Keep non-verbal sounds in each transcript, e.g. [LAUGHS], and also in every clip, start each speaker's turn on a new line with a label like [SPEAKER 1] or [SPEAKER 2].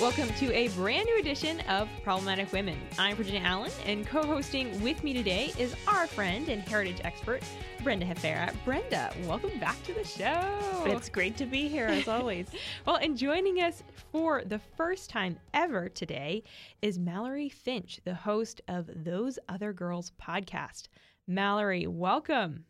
[SPEAKER 1] Welcome to a brand new edition of Problematic Women. I'm Virginia Allen, and co hosting with me today is our friend and heritage expert, Brenda Hafera. Brenda, welcome back to the show.
[SPEAKER 2] It's great to be here, as always. [LAUGHS]
[SPEAKER 1] well, and joining us for the first time ever today is Mallory Finch, the host of Those Other Girls podcast. Mallory, welcome.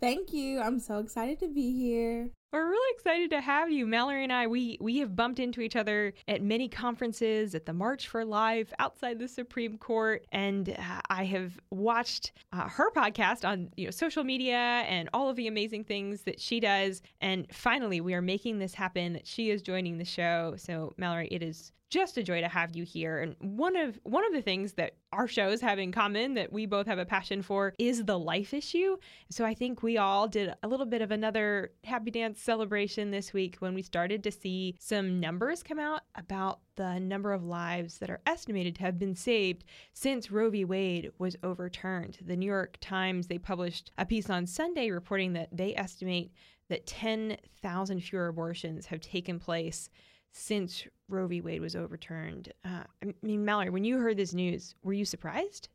[SPEAKER 3] Thank you. I'm so excited to be here.
[SPEAKER 1] We're really excited to have you. Mallory and I, we we have bumped into each other at many conferences, at the March for Life, outside the Supreme Court, and uh, I have watched uh, her podcast on you know social media and all of the amazing things that she does. And finally, we are making this happen. That she is joining the show. So, Mallory, it is just a joy to have you here. And one of one of the things that our shows have in common that we both have a passion for is the life issue. So I think we all did a little bit of another happy dance celebration this week when we started to see some numbers come out about the number of lives that are estimated to have been saved since Roe v. Wade was overturned. The New York Times they published a piece on Sunday reporting that they estimate that 10,000 fewer abortions have taken place since Roe v. Wade was overturned. Uh, I mean, Mallory, when you heard this news, were you surprised?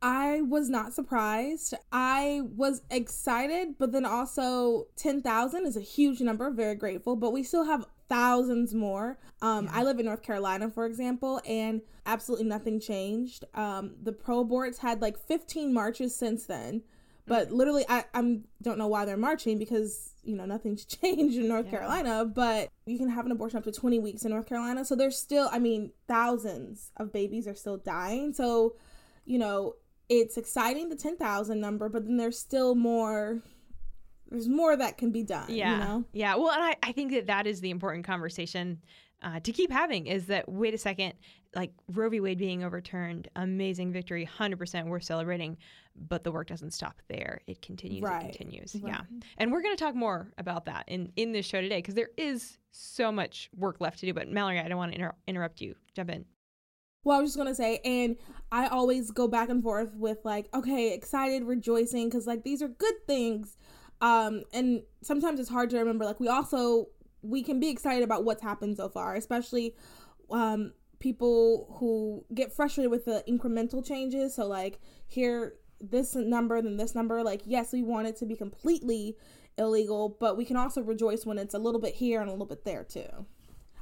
[SPEAKER 3] I was not surprised. I was excited, but then also 10,000 is a huge number. Very grateful, but we still have thousands more. Um, yeah. I live in North Carolina, for example, and absolutely nothing changed. Um, the pro aborts had like 15 marches since then. But literally, I I'm don't know why they're marching because you know nothing's [LAUGHS] changed in North yeah. Carolina. But you can have an abortion up to 20 weeks in North Carolina, so there's still, I mean, thousands of babies are still dying. So, you know, it's exciting the 10,000 number, but then there's still more there's more that can be done.
[SPEAKER 1] Yeah.
[SPEAKER 3] You know?
[SPEAKER 1] Yeah. Well, and I, I think that that is the important conversation uh, to keep having is that wait a second, like Roe v. Wade being overturned, amazing victory, 100% we're celebrating, but the work doesn't stop there. It continues, right. it continues. Right. Yeah. And we're going to talk more about that in, in this show today because there is so much work left to do. But Mallory, I don't want to inter- interrupt you. Jump in.
[SPEAKER 3] Well, I was just gonna say, and I always go back and forth with like, okay, excited, rejoicing, because like these are good things, um, and sometimes it's hard to remember. Like we also we can be excited about what's happened so far, especially um, people who get frustrated with the incremental changes. So, like, here, this number, then this number. Like, yes, we want it to be completely illegal, but we can also rejoice when it's a little bit here and a little bit there, too.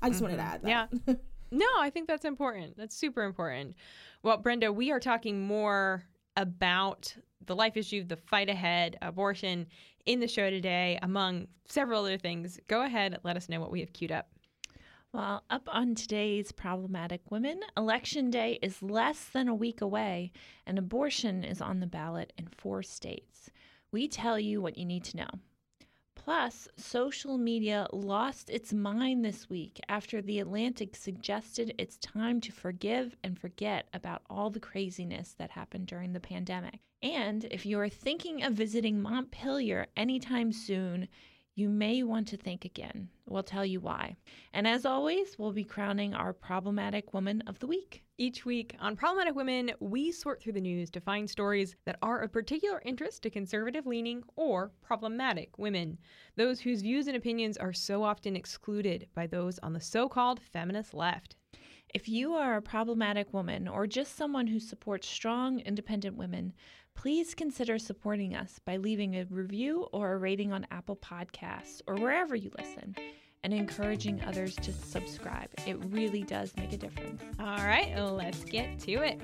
[SPEAKER 3] I just mm-hmm. wanted to mm-hmm. add that.
[SPEAKER 1] Yeah. [LAUGHS] no, I think that's important. That's super important. Well, Brenda, we are talking more about the life issue, the fight ahead, abortion in the show today, among several other things. Go ahead, let us know what we have queued up.
[SPEAKER 2] Well, up on today's Problematic Women, Election Day is less than a week away, and abortion is on the ballot in four states. We tell you what you need to know. Plus, social media lost its mind this week after The Atlantic suggested it's time to forgive and forget about all the craziness that happened during the pandemic. And if you are thinking of visiting Montpelier anytime soon, you may want to think again. We'll tell you why. And as always, we'll be crowning our problematic woman of the week.
[SPEAKER 1] Each week on Problematic Women, we sort through the news to find stories that are of particular interest to conservative leaning or problematic women, those whose views and opinions are so often excluded by those on the so called feminist left.
[SPEAKER 2] If you are a problematic woman or just someone who supports strong, independent women, please consider supporting us by leaving a review or a rating on Apple Podcasts or wherever you listen and encouraging others to subscribe. It really does make a difference.
[SPEAKER 1] All right, let's get to it.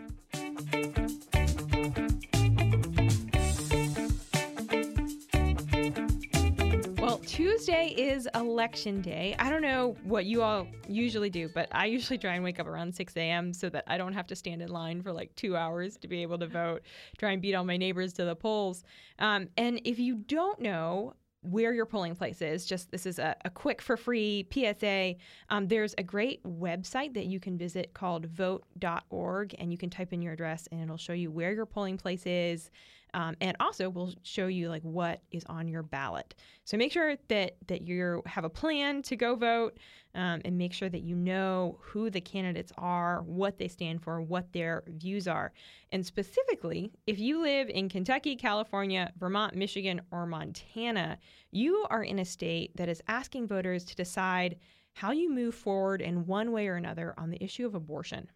[SPEAKER 1] Tuesday is election day. I don't know what you all usually do, but I usually try and wake up around 6 a.m. so that I don't have to stand in line for like two hours to be able to vote, try and beat all my neighbors to the polls. Um, and if you don't know, where your polling place is. Just this is a, a quick for free PSA. Um, there's a great website that you can visit called vote.org, and you can type in your address and it'll show you where your polling place is. Um, and also we'll show you like what is on your ballot. So make sure that that you have a plan to go vote, um, and make sure that you know who the candidates are, what they stand for, what their views are, and specifically, if you live in Kentucky, California, Vermont, Michigan, or Montana, you are in a state that is asking voters to decide how you move forward in one way or another on the issue of abortion.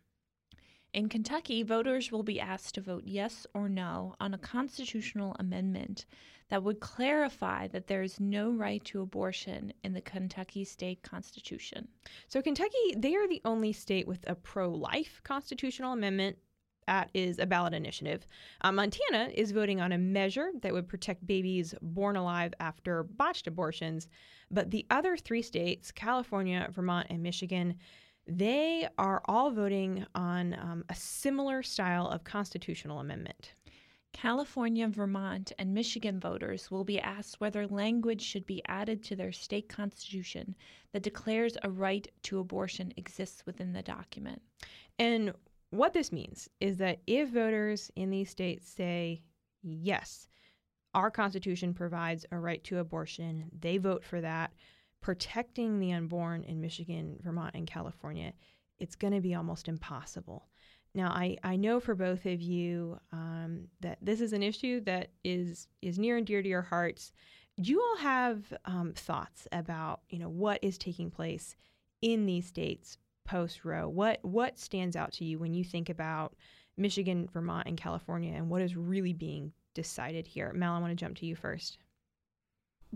[SPEAKER 2] In Kentucky, voters will be asked to vote yes or no on a constitutional amendment that would clarify that there is no right to abortion in the Kentucky state constitution.
[SPEAKER 1] So, Kentucky, they are the only state with a pro life constitutional amendment that is a ballot initiative. Uh, Montana is voting on a measure that would protect babies born alive after botched abortions. But the other three states, California, Vermont, and Michigan, they are all voting on um, a similar style of constitutional amendment.
[SPEAKER 2] California, Vermont, and Michigan voters will be asked whether language should be added to their state constitution that declares a right to abortion exists within the document.
[SPEAKER 1] And what this means is that if voters in these states say, yes, our Constitution provides a right to abortion, they vote for that, protecting the unborn in Michigan, Vermont, and California, it's going to be almost impossible. Now, I, I know for both of you um, that this is an issue that is is near and dear to your hearts. Do you all have um, thoughts about you know what is taking place in these states post Roe? What what stands out to you when you think about Michigan, Vermont, and California, and what is really being decided here? Mel, I want to jump to you first.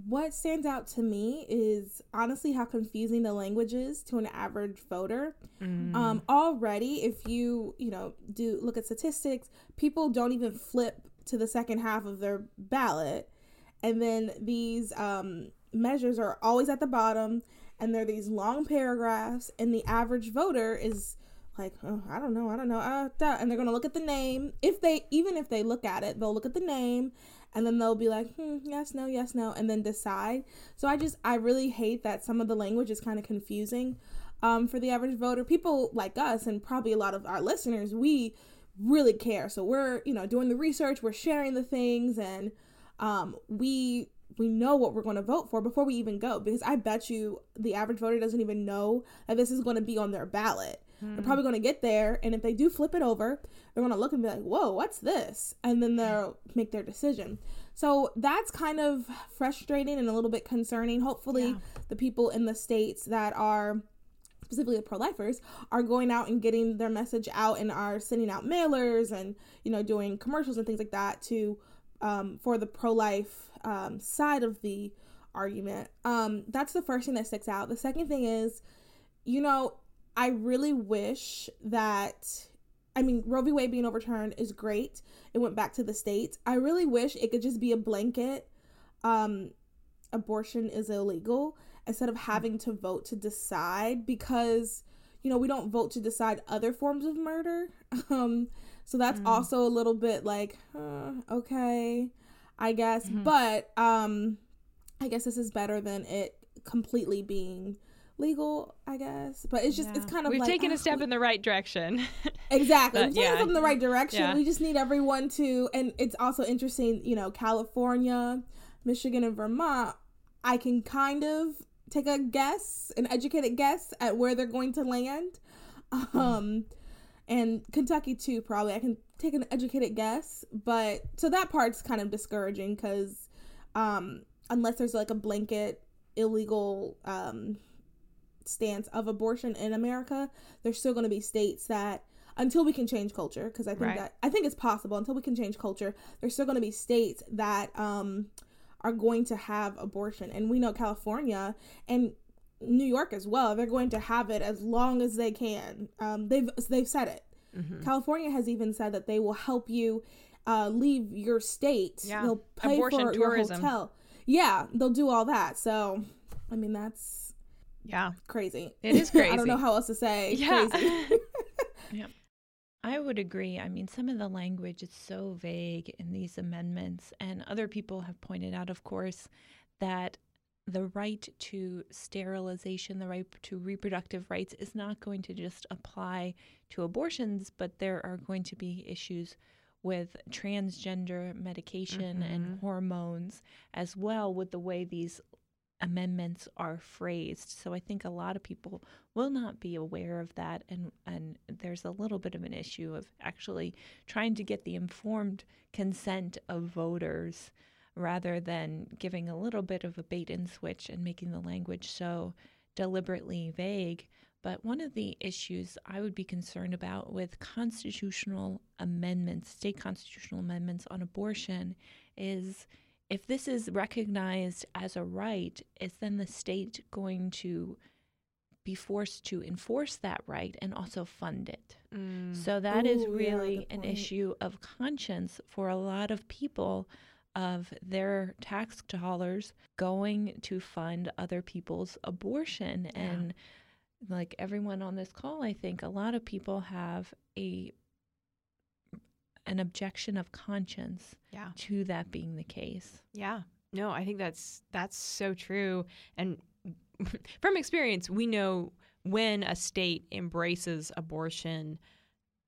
[SPEAKER 3] What stands out to me is honestly how confusing the language is to an average voter. Mm. Um, already, if you you know do look at statistics, people don't even flip to the second half of their ballot, and then these um, measures are always at the bottom and they're these long paragraphs, and the average voter is like, oh, I don't know, I don't know, uh, and they're gonna look at the name. If they, even if they look at it, they'll look at the name, and then they'll be like, hmm, yes, no, yes, no, and then decide. So I just, I really hate that some of the language is kind of confusing um, for the average voter. People like us, and probably a lot of our listeners, we really care. So we're, you know, doing the research, we're sharing the things, and um, we we know what we're going to vote for before we even go because I bet you the average voter doesn't even know that this is going to be on their ballot. Mm. They're probably going to get there, and if they do flip it over, they're going to look and be like, "Whoa, what's this?" And then they'll make their decision. So that's kind of frustrating and a little bit concerning. Hopefully, yeah. the people in the states that are specifically the pro-lifers are going out and getting their message out and are sending out mailers and you know doing commercials and things like that to um, for the pro-life um, side of the argument. Um, that's the first thing that sticks out. The second thing is, you know, I really wish that. I mean, Roe v. Wade being overturned is great. It went back to the states. I really wish it could just be a blanket. Um, abortion is illegal instead of having to vote to decide because you know we don't vote to decide other forms of murder [LAUGHS] um so that's mm. also a little bit like uh, okay I guess. Mm-hmm. But um I guess this is better than it completely being legal, I guess. But it's just yeah. it's kind of
[SPEAKER 1] we've
[SPEAKER 3] like,
[SPEAKER 1] taken a step we, in the right direction. [LAUGHS]
[SPEAKER 3] exactly, we've taken in the right direction. Yeah. We just need everyone to, and it's also interesting. You know, California, Michigan, and Vermont. I can kind of take a guess, an educated guess at where they're going to land. Mm. Um, and Kentucky too, probably. I can take an educated guess, but so that part's kind of discouraging because um, unless there's like a blanket illegal um, stance of abortion in America, there's still going to be states that until we can change culture because I think right. that I think it's possible until we can change culture, there's still going to be states that um, are going to have abortion, and we know California and New York as well. They're going to have it as long as they can. Um, they've they've said it Mm-hmm. California has even said that they will help you uh, leave your state. Yeah. They'll pay Abortion for tourism. your hotel. Yeah, they'll do all that. So, I mean, that's
[SPEAKER 1] yeah
[SPEAKER 3] crazy.
[SPEAKER 1] It is crazy. [LAUGHS]
[SPEAKER 3] I don't know how else to say. [LAUGHS]
[SPEAKER 1] Yeah. [LAUGHS]
[SPEAKER 2] yeah. I would agree. I mean, some of the language is so vague in these amendments, and other people have pointed out, of course, that the right to sterilization, the right to reproductive rights is not going to just apply to abortions, but there are going to be issues with transgender medication mm-hmm. and hormones as well with the way these amendments are phrased. So I think a lot of people will not be aware of that and and there's a little bit of an issue of actually trying to get the informed consent of voters rather than giving a little bit of a bait and switch and making the language so deliberately vague. But one of the issues I would be concerned about with constitutional amendments, state constitutional amendments on abortion, is if this is recognized as a right, is then the state going to be forced to enforce that right and also fund it?
[SPEAKER 1] Mm.
[SPEAKER 2] So that is
[SPEAKER 3] Ooh, yeah,
[SPEAKER 2] really
[SPEAKER 3] good
[SPEAKER 2] an issue of conscience for a lot of people of their tax dollars going to fund other people's abortion
[SPEAKER 1] Yeah.
[SPEAKER 2] and like everyone on this call I think a lot of people have a an objection of conscience
[SPEAKER 1] yeah.
[SPEAKER 2] to that being the case.
[SPEAKER 1] Yeah. No, I think that's that's so true. And [LAUGHS] from experience, we know when a state embraces abortion,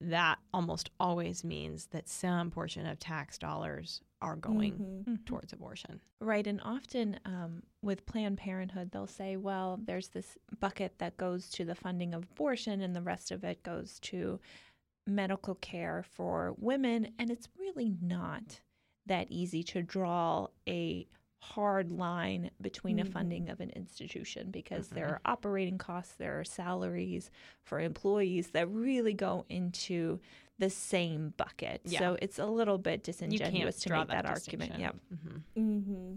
[SPEAKER 1] that almost always means that some portion of tax dollars are going
[SPEAKER 3] Mhm.
[SPEAKER 1] towards abortion.
[SPEAKER 2] Right. And often um, with Planned Parenthood, they'll say, well, there's this bucket that goes to the funding of abortion, and the rest of it goes to medical care for women. And it's really not that easy to draw a hard line between a
[SPEAKER 3] Mhm.
[SPEAKER 2] funding of an institution because there are operating costs, there are salaries for employees that really go into the same bucket.
[SPEAKER 1] Yeah.
[SPEAKER 2] So it's a little bit disingenuous to make that, argument.
[SPEAKER 1] distinction.
[SPEAKER 2] Yep.
[SPEAKER 1] Mhm.
[SPEAKER 3] hmm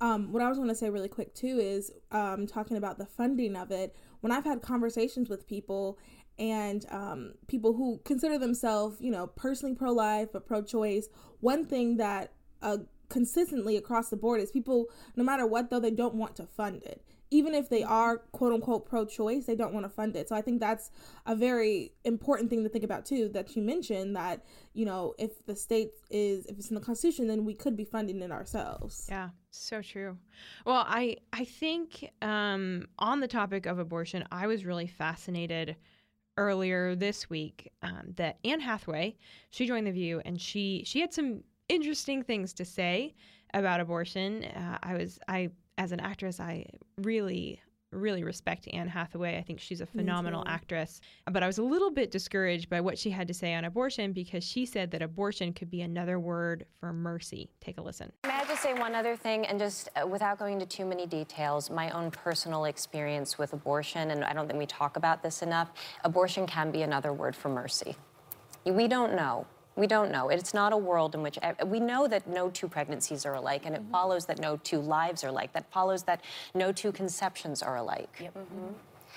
[SPEAKER 3] Um, what I was going to say really quick too is um, talking about the funding of it. When I've had conversations with people and um, people who consider themselves, you know, personally pro life but pro choice, one thing that uh, consistently across the board is people, no matter what, though, they don't want to fund it. Even if they are quote unquote pro choice, they don't want to fund it. So I think that's a very important thing to think about too, that you mentioned that, you know, if the state is, if it's in the Constitution, then we could be funding it ourselves.
[SPEAKER 1] Yeah, so true. Well, I I think um, on the topic of abortion, I was really fascinated earlier this week um, that Anne Hathaway she joined the View and she she had some interesting things to say about abortion. Uh, I was I as an actress, I really really respect Anne Hathaway. I think she's a phenomenal actress. But I was a little bit discouraged by what she had to say on abortion because she said that abortion could be another word for mercy. Take a listen.
[SPEAKER 4] May I just say one other thing, and just uh, without going into too many details, my own personal experience with abortion, and I don't think we talk about this enough, abortion can be another word for mercy. We don't know. We don't know. It's not a world in which we know that no two pregnancies are alike, and it follows that no two lives are alike. That follows that no two conceptions are alike. Mhm.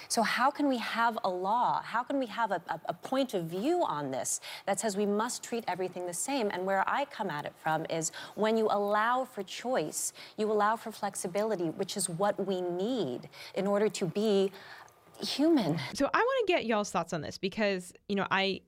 [SPEAKER 4] So, how can we have a law? How can we have a, a, a point of view on this that says we must treat everything the same? And where I come at it from is when you allow for choice, you allow for flexibility, which is what we need in order to be human.
[SPEAKER 1] So I want to get y'all's thoughts on this because, you know, I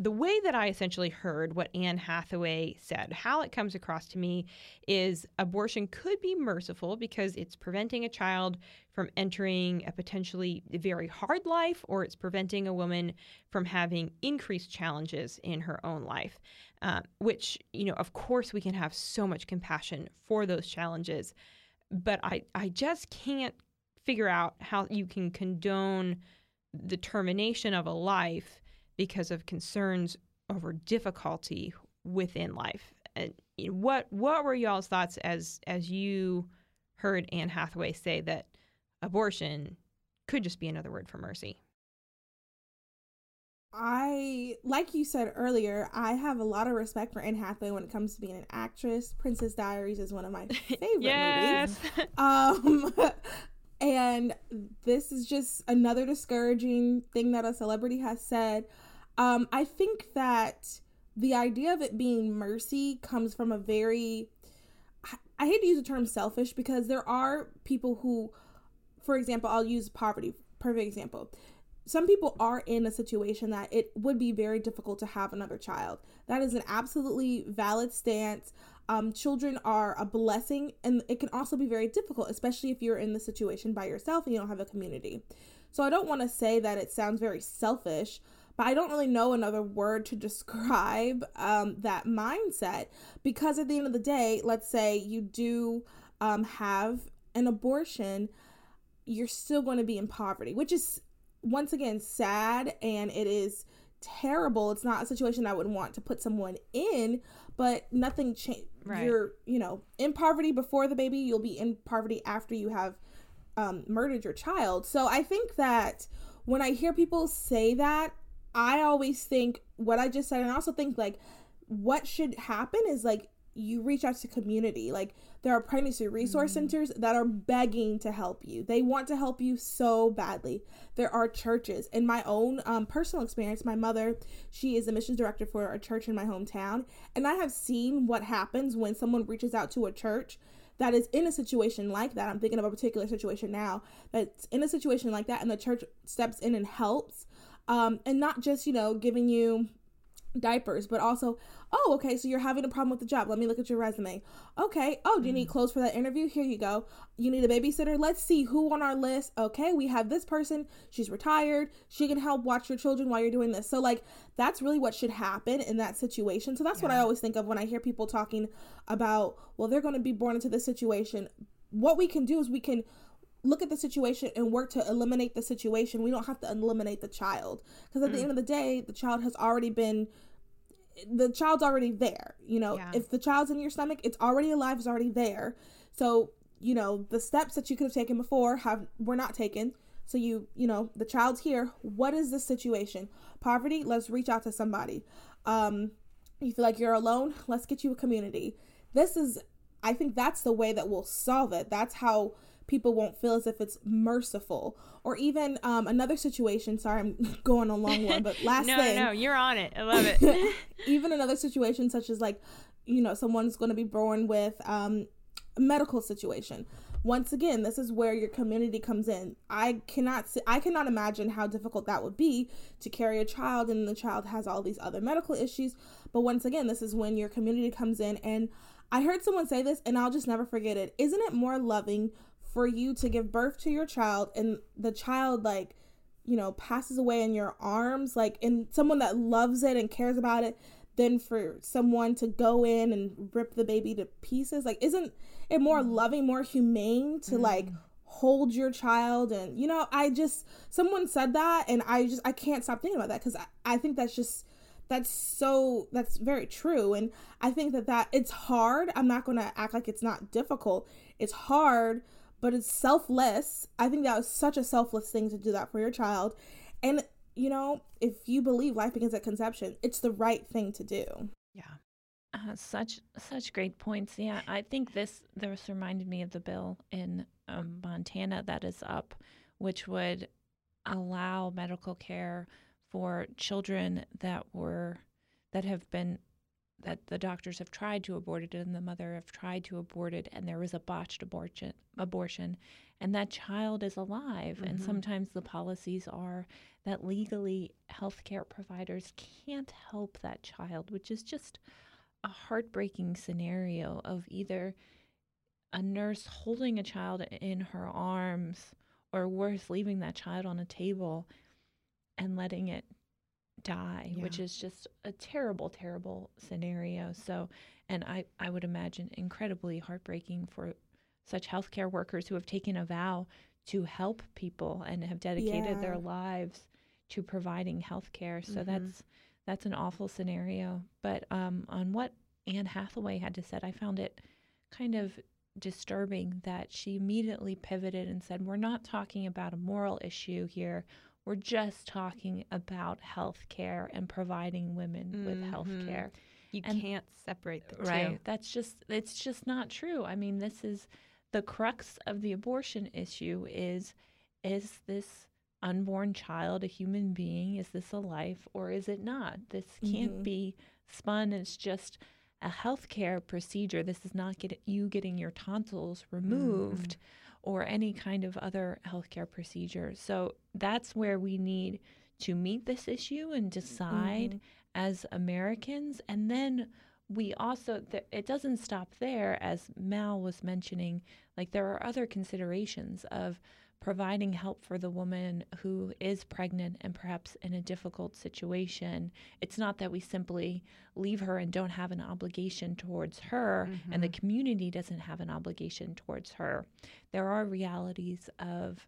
[SPEAKER 1] the way that I essentially heard what Anne Hathaway said, how it comes across to me is abortion could be merciful because it's preventing a child from entering a potentially very hard life or it's preventing a woman from having increased challenges in her own life. Uh, which, you know, of course, we can have so much compassion for those challenges. But I, I just can't figure out how you can condone the termination of a life because of concerns over difficulty within life. And what what were y'all's thoughts as as you heard Anne Hathaway say that abortion could just be another word for mercy?
[SPEAKER 3] I, like you said earlier, I have a lot of respect for Anne Hathaway when it comes to being an actress. Princess Diaries is one of my [LAUGHS] favorite movies. [LAUGHS] Um, [LAUGHS] and this is just another discouraging thing that a celebrity has said. Um, I think that the idea of it being mercy comes from a very, I- hate to use the term selfish because there are people who, for example, I'll use poverty, perfect example. Some people are in a situation that it would be very difficult to have another child. That is an absolutely valid stance. Um, children are a blessing, and it can also be very difficult, especially if you're in the situation by yourself and you don't have a community. So I don't want to say that it sounds very selfish, but I don't really know another word to [LAUGHS] describe um, that mindset because at the end of the day, let's say you do um, have an abortion, you're still going to be in poverty, which is once again sad and it is terrible. It's not a situation I would want to put someone in, but nothing change.
[SPEAKER 1] Right.
[SPEAKER 3] You're, you know, in poverty before the baby, you'll be in poverty after you have um, murdered your child. So I think that when I hear people say that, I always think what I just said, and I also think like what should happen is like you reach out to community. Like there are pregnancy resource mm-hmm. centers that are begging to help you. They want to help you so badly. There are churches. In my own um, personal experience, my mother, she is a missions director for a church in my hometown, and I have seen what happens when someone reaches out to a church that is in a situation like that. I'm thinking of a particular situation now that's in a situation like that, and the church steps in and helps. Um, and not just, you know, giving you diapers, but also, oh, okay, so you're having a problem with the job. Let me look at your resume. Okay. Oh, do you need mm. clothes for that interview? Here you go. You need a babysitter? Let's see who on our list. Okay, we have this person. She's retired. She can help watch your children while you're doing this. So, like, that's really what should happen in that situation. So, that's yeah. what I always think of when I hear people talking about, well, they're going to be born into this situation. What we can do is we can look at the situation and work to eliminate the situation. We don't have to eliminate the child because at mm. the end of the day, the child has already been the child's already there. You know, yeah. if the child's in your stomach, it's already alive, it's already there. So, you know, the steps that you could have taken before have were not taken. So you, you know, the child's here. What is the situation? Poverty, let's reach out to somebody. Um, you feel like you're alone, let's get you a community. This is I think that's the way that we'll solve it. That's how people won't feel as if it's merciful. Or even um, another situation. Sorry, I'm [LAUGHS] going a long one, but last [LAUGHS]
[SPEAKER 1] no,
[SPEAKER 3] thing.
[SPEAKER 1] No, no, you're on it. I love it. [LAUGHS]
[SPEAKER 3] even another situation such as like, you know, someone's going to be born with um, a medical situation. Once again, this is where your community comes in. I cannot I cannot imagine how difficult that would be to carry a child and the child has all these other medical issues. But once again, this is when your community comes in and I heard someone say this and I'll just never forget it. Isn't it more loving for you to give birth to your child and the child like you know passes away in your arms like in someone that loves it and cares about it than for someone to go in and rip the baby to pieces like isn't it more mm. loving more humane to mm. like hold your child and you know i just someone said that and i just i can't stop thinking about that because I, I think that's just that's so that's very true and i think that that it's hard i'm not going to act like it's not difficult it's hard but it's selfless. I think that was such a selfless thing to do that for your child. And, you know, if you believe life begins at conception, it's the right thing to do.
[SPEAKER 1] Yeah.
[SPEAKER 2] Uh, such such great points. Yeah, I think this this reminded me of the bill in um, Montana that is up, which would allow medical care for children that were that have been that the doctors have tried to abort it and the mother have tried to abort it and there was a botched abortion abortion and that child is alive mm-hmm. and sometimes the policies are that legally healthcare providers can't help that child which is just a heartbreaking scenario of either a nurse holding a child in her arms or worse leaving that child on a table and letting it die, yeah. which is just a terrible, terrible scenario. So, and I, I would imagine incredibly heartbreaking for such healthcare workers who have taken a vow to help people and have dedicated yeah. their lives to providing healthcare. So mm-hmm. that's that's an awful scenario. But um, on what Anne Hathaway had to say, I found it kind of disturbing that she immediately pivoted and said, "We're not talking about a moral issue here we're just talking about health care and providing women mm-hmm. with health care.
[SPEAKER 1] You and, can't separate the
[SPEAKER 2] right. two. That's just it's just not true. I mean, this is the crux of the abortion issue is is this unborn child a human being? Is this a life or is it not? This can't mm-hmm. be spun as just a healthcare procedure. This is not get, you getting your tonsils removed. Mm or any kind of other healthcare procedure. So that's where we need to meet this issue and decide mm-hmm. as Americans. And then we also, th- it doesn't stop there, as Mal was mentioning, like there are other considerations of providing help for the woman who is pregnant and perhaps in a difficult situation. It's not that we simply leave her and don't have an obligation towards her, mm-hmm. and the mm-hmm. community doesn't have an obligation towards her. There are realities of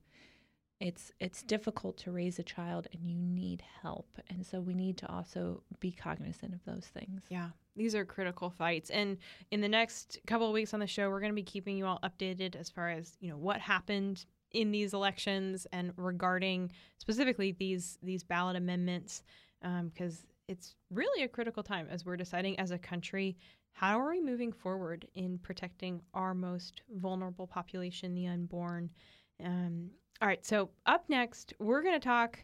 [SPEAKER 2] it's it's difficult to raise a child and you need help and so we need to also be cognizant of those things
[SPEAKER 1] yeah these are critical fights and in the next couple of weeks on the show we're going to be keeping you all updated as far as you know what happened in these elections and regarding specifically these these ballot amendments because um, it's really a critical time as we're deciding as a country how are we moving forward in protecting our most vulnerable population, the unborn. Um, all right, so up next, we're going to talk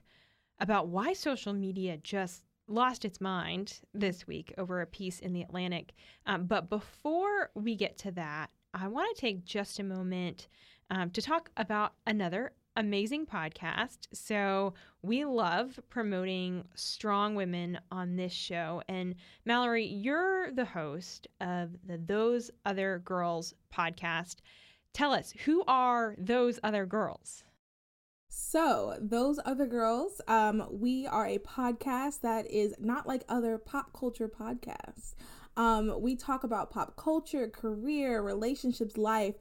[SPEAKER 1] about why social media just lost its mind this week over a piece in The Atlantic. Um, but before we get to that, I want to take just a moment um, to talk about another amazing podcast. So we love promoting strong women on this show. And Mallory, you're the host of the Those Other Girls podcast. Tell us, who are those other girls?
[SPEAKER 3] So, those other girls, um, we are a podcast that is not like other pop culture podcasts. Um, we talk about pop culture, career, relationships, life,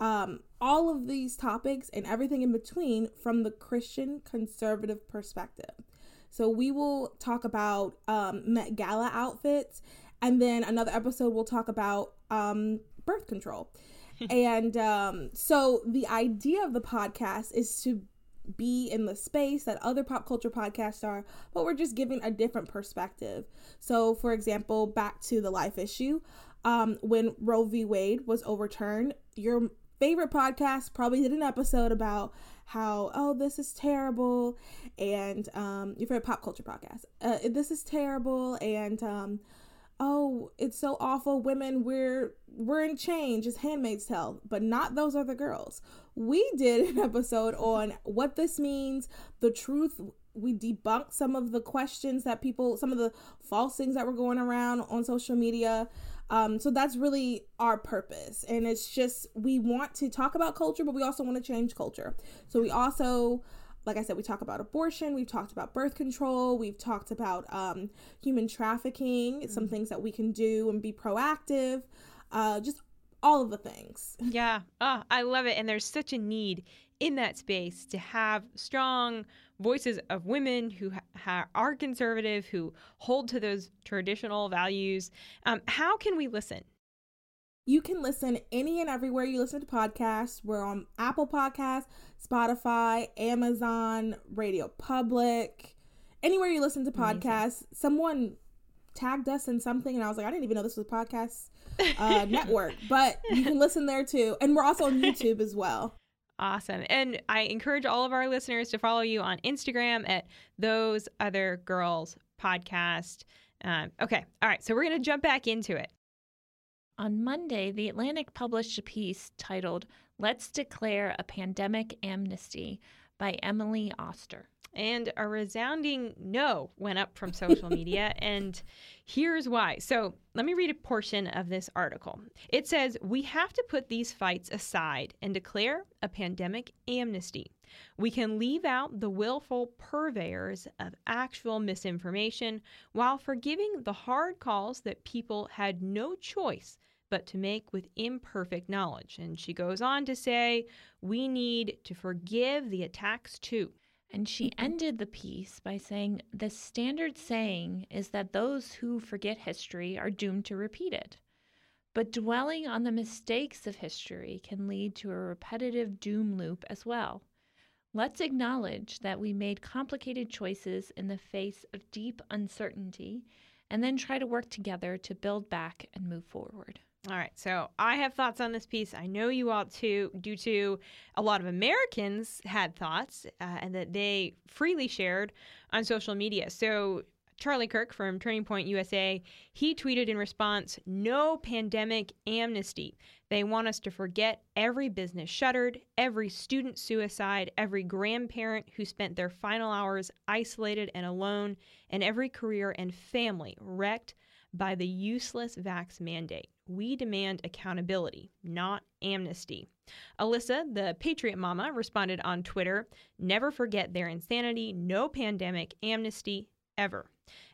[SPEAKER 3] um, all of these topics and everything in between from the Christian conservative perspective. So we will talk about um, Met Gala outfits, and then another episode we'll talk about um, birth control. [LAUGHS] and um, so the idea of the podcast is to be in the space that other pop culture podcasts are, but we're just giving a different perspective. So, for example, back to the life issue, um, when Roe v. Wade was overturned, your favorite podcast probably did an episode about how oh this is terrible and um your favorite pop culture podcast. Uh, this is terrible and um oh it's so awful women we're we're in change as handmaid's tale but not those other girls. We did an [LAUGHS] episode on what this means the truth we debunked some of the questions that people some of the false things that were going around on social media um, so that's really our purpose. And it's just, we want to talk about culture, but we also want to change culture. So we also, like I said, we talk about abortion, we've talked about birth control, we've talked about um, human trafficking, mm-hmm. some things that we can do and be proactive, uh, just all of the things. [LAUGHS]
[SPEAKER 1] Yeah. Oh, I love it. And there's such a need in that space to have strong voices of women who ha- are conservative, who hold to those traditional values. Um, how can we listen?
[SPEAKER 3] You can listen any and everywhere you listen to podcasts. We're on Apple Podcasts, Spotify, Amazon, RadioPublic, anywhere you listen to podcasts. Amazing. Someone tagged us in something, and I was like, I didn't even know this was a podcast uh, [LAUGHS] network, but you can listen there too. And we're also on [LAUGHS] YouTube as well.
[SPEAKER 1] Awesome. And I encourage all of our listeners to follow you on Instagram at Those Other Girls Podcast. Um, okay. All right. So we're going to jump back into it.
[SPEAKER 2] On Monday, The Atlantic published a piece titled Let's Declare a Pandemic Amnesty by Emily Oster.
[SPEAKER 1] And a resounding no went up from social media. [LAUGHS] and here's why. So let me read a portion of this article. It says We have to put these fights aside and declare a pandemic amnesty. We can leave out the willful purveyors of actual misinformation while forgiving the hard calls that people had no choice but to make with imperfect knowledge. And she goes on to say, we need to forgive the attacks too.
[SPEAKER 2] And she mm-hmm. ended the piece by saying, The standard saying is that those who forget history are doomed to repeat it. But dwelling on the mistakes of history can lead to a repetitive doom loop as well. Let's acknowledge that we made complicated choices in the face of deep uncertainty and then try to work together to build back and move forward.
[SPEAKER 1] All right, so I have thoughts on this piece. I know you all too, due to a lot of Americans had thoughts uh, and that they freely shared on social media. So Charlie Kirk from Turning Point USA, he tweeted in response, "No pandemic amnesty. They want us to forget every business shuttered, every student suicide, every grandparent who spent their final hours isolated and alone, and every career and family wrecked by the useless vax mandate." We demand accountability, not amnesty. Alyssa, the Patriot Mama, responded on Twitter Never forget their insanity, no pandemic, amnesty, ever.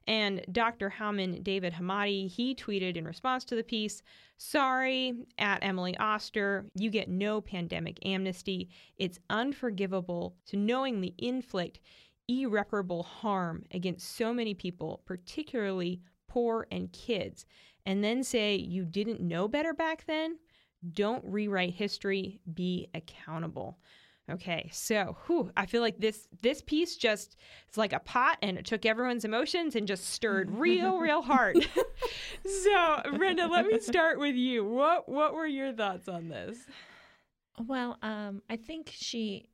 [SPEAKER 1] And Dr. Houman David Hemmati, he tweeted in response to the piece Sorry, at Emily Oster, you get no pandemic amnesty. It's unforgivable to knowingly inflict irreparable harm against so many people, particularly poor and kids and then say you didn't know better back then, don't rewrite history, be accountable. Okay, so whew, I feel like this this piece just it's like a pot and it took everyone's emotions and just stirred real, [LAUGHS] real hard. so, Brenda, let me start with you. What what were your thoughts on this?
[SPEAKER 2] Well, um, I think she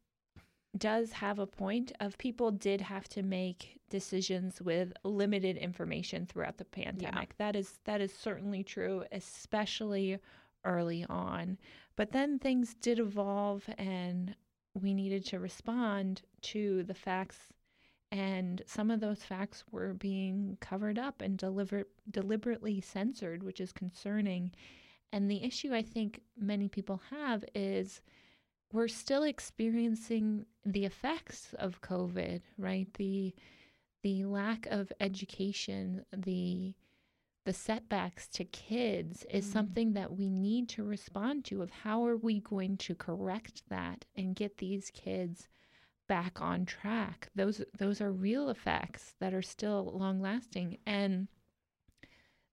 [SPEAKER 2] does have a point of people did have to make decisions with limited information throughout the pandemic. Yeah. That is that is certainly true, especially early on. But then things did evolve and we needed to respond to the facts and some of those facts were being covered up and deliver, deliberately censored, which is concerning. And the issue I think many people have is we're still experiencing the effects of COVID, right? The the lack of education, the the setbacks to kids is mm. something that we need to respond to of how are we going to correct that and get these kids back on track those those are real effects that are still long lasting and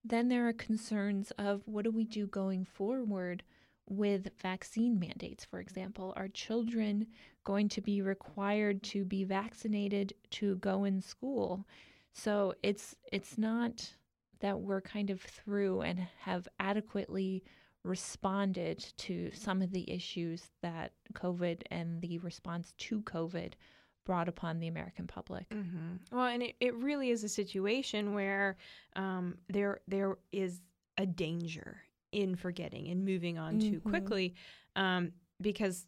[SPEAKER 2] then there are concerns of what do we do going forward with vaccine mandates for example are children going to be required to be vaccinated to go in school so it's it's not that we're kind of through and have adequately responded to some of the issues that COVID and the response to COVID brought upon the American public.
[SPEAKER 1] Mm-hmm. Well, and it, it really is a situation where um, there there is a danger in forgetting and moving on mm-hmm. too quickly um, because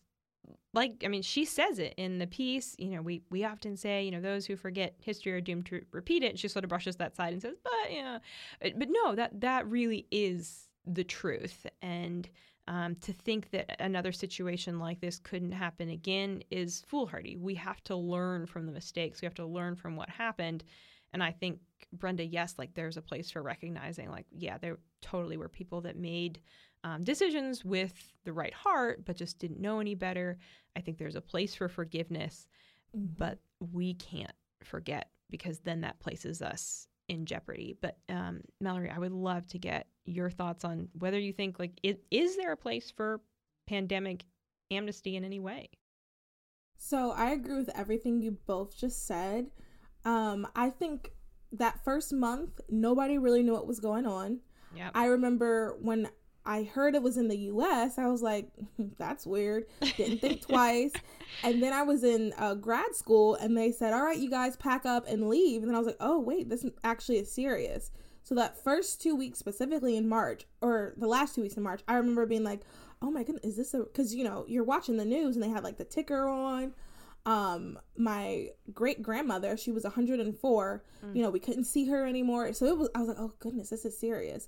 [SPEAKER 1] like I mean, she says it in the piece. You know, we we often say, you know, those who forget history are doomed to repeat it. And she sort of brushes that side and says, but yeah, but no, that that really is the truth. And um, to think that another situation like this couldn't happen again is foolhardy. We have to learn from the mistakes. We have to learn from what happened. And I think Brenda, yes, like there's a place for recognizing, like, yeah, there totally were people that made um, decisions with the right heart, but just didn't know any better. I think there's a place for forgiveness, mm-hmm. but we can't forget because then that places us in jeopardy. But um, Mallory, I would love to get your thoughts on whether you think like it, is there a place for pandemic amnesty in any way?
[SPEAKER 3] So I agree with everything you both just said. Um, I think that first month nobody really knew what was going on.
[SPEAKER 1] Yep.
[SPEAKER 3] I remember when I heard it was in the US, I was like, [LAUGHS] that's weird. Didn't think [LAUGHS] twice. And then I was in uh, grad school and they said, all right, you guys pack up and leave. And then I was like, oh, wait, this actually is serious. So that first two weeks, specifically in March, or the last two weeks in March, I remember being like, oh my goodness, is this a, because, you know, you're watching the news and they had like the ticker on. Um, my great grandmother, she was 104. Mm. You know, we couldn't see her anymore. So it was, I was like, oh goodness, this is serious.